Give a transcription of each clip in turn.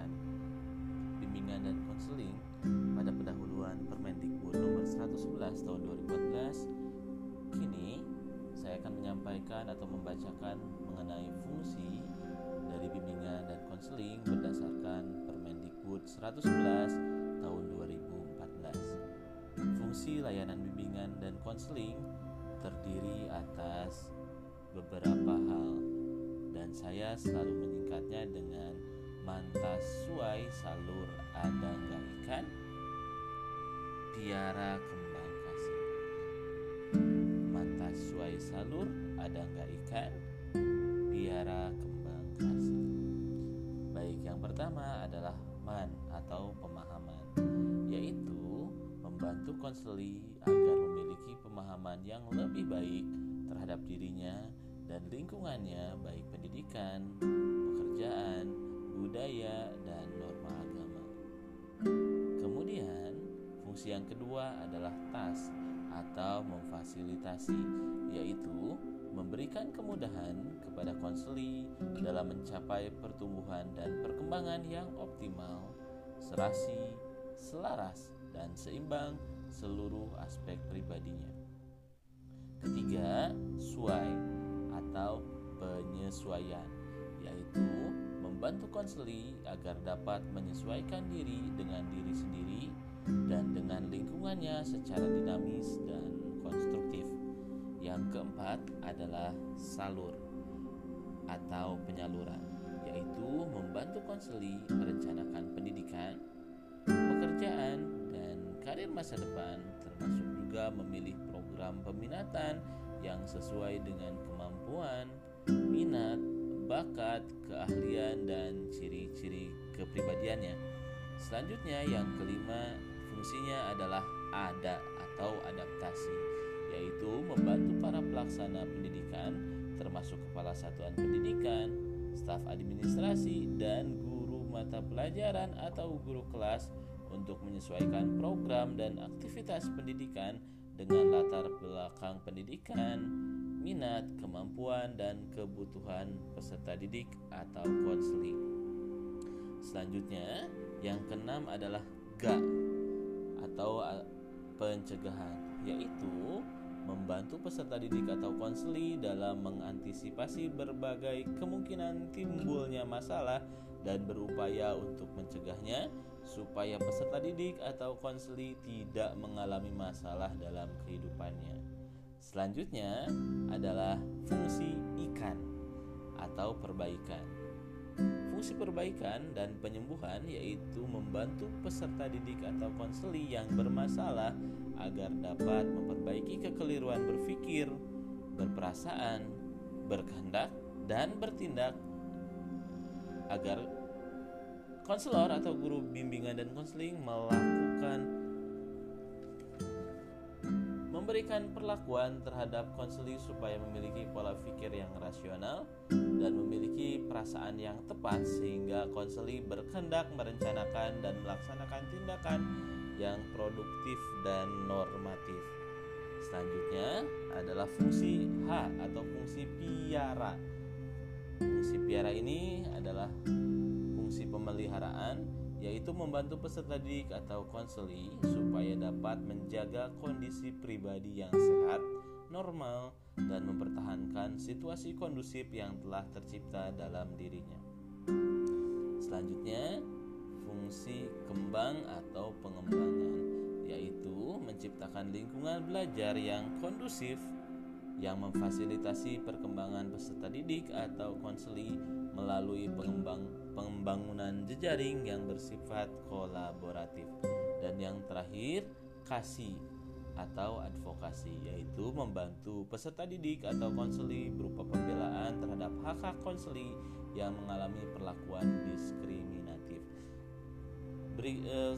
pendidikan, bimbingan dan konseling pada pendahuluan Permendikbud nomor 111 tahun 2014. Kini saya akan menyampaikan atau membacakan mengenai fungsi dari bimbingan dan konseling berdasarkan Permendikbud 111 tahun 2014. Fungsi layanan bimbingan dan konseling terdiri atas beberapa hal dan saya selalu menyingkatnya dengan mantas suai salur ada nggak ikan? Piara kembang kasih. Mantas suai salur ada nggak ikan? Piara kembang kasih. Baik yang pertama adalah man atau pemahaman yaitu membantu konseli agar memiliki pemahaman yang lebih baik terhadap dirinya dan lingkungannya baik pendidikan, pekerjaan, budaya, dan norma agama. Kemudian, fungsi yang kedua adalah tas atau memfasilitasi, yaitu memberikan kemudahan kepada konseli dalam mencapai pertumbuhan dan perkembangan yang optimal, serasi, selaras, dan seimbang seluruh aspek pribadinya. Ketiga, suai atau penyesuaian, membantu konseli agar dapat menyesuaikan diri dengan diri sendiri dan dengan lingkungannya secara dinamis dan konstruktif. Yang keempat adalah salur atau penyaluran, yaitu membantu konseli merencanakan pendidikan, pekerjaan, dan karir masa depan, termasuk juga memilih program peminatan yang sesuai dengan kemampuan, bakat, keahlian, dan ciri-ciri kepribadiannya. Selanjutnya, yang kelima, fungsinya adalah ada atau adaptasi, yaitu membantu para pelaksana pendidikan, termasuk kepala satuan pendidikan, staf administrasi, dan guru mata pelajaran atau guru kelas untuk menyesuaikan program dan aktivitas pendidikan dengan latar belakang pendidikan, minat, kemampuan, dan kebutuhan peserta didik atau konseling. Selanjutnya, yang keenam adalah GA atau pencegahan, yaitu membantu peserta didik atau konseli dalam mengantisipasi berbagai kemungkinan timbulnya masalah dan berupaya untuk mencegahnya supaya peserta didik atau konseli tidak mengalami masalah dalam kehidupannya. Selanjutnya adalah fungsi ikan atau perbaikan. Fungsi perbaikan dan penyembuhan yaitu membantu peserta didik atau konseli yang bermasalah agar dapat memperbaiki kekeliruan berpikir, berperasaan, berkehendak, dan bertindak agar konselor atau guru bimbingan dan konseling melakukan memberikan perlakuan terhadap konseli supaya memiliki pola pikir yang rasional dan memiliki perasaan yang tepat sehingga konseli berkehendak merencanakan dan melaksanakan tindakan yang produktif dan normatif. Selanjutnya adalah fungsi H atau fungsi piara. Fungsi piara ini adalah fungsi pemeliharaan yaitu membantu peserta didik atau konseli supaya dapat menjaga kondisi pribadi yang sehat, normal, dan mempertahankan situasi kondusif yang telah tercipta dalam dirinya. Selanjutnya, fungsi kembang atau pengembangan yaitu menciptakan lingkungan belajar yang kondusif yang memfasilitasi perkembangan peserta didik atau konseli melalui pengembang pembangunan jejaring yang bersifat kolaboratif dan yang terakhir kasih atau advokasi yaitu membantu peserta didik atau konseli berupa pembelaan terhadap hak-hak konseli yang mengalami perlakuan diskriminatif. Beri, eh,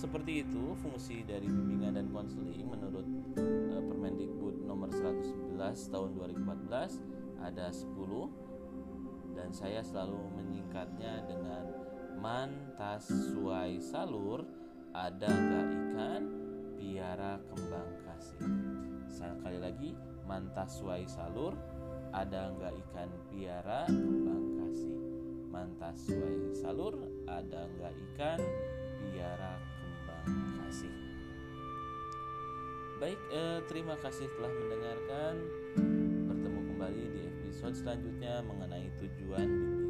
seperti itu fungsi dari bimbingan dan konseling menurut eh, Permendikbud nomor 111 tahun 2014 ada 10 dan saya selalu menyingkatnya dengan mantas suai salur ada nggak ikan? Piara kembang kasih. Sekali lagi mantas suai salur ada nggak ikan? Piara kembang kasih. Mantas suai salur ada nggak ikan? Piara kembang kasih. Baik, eh, terima kasih telah mendengarkan. Bertemu kembali di episode selanjutnya mengenai tujuan bimbingan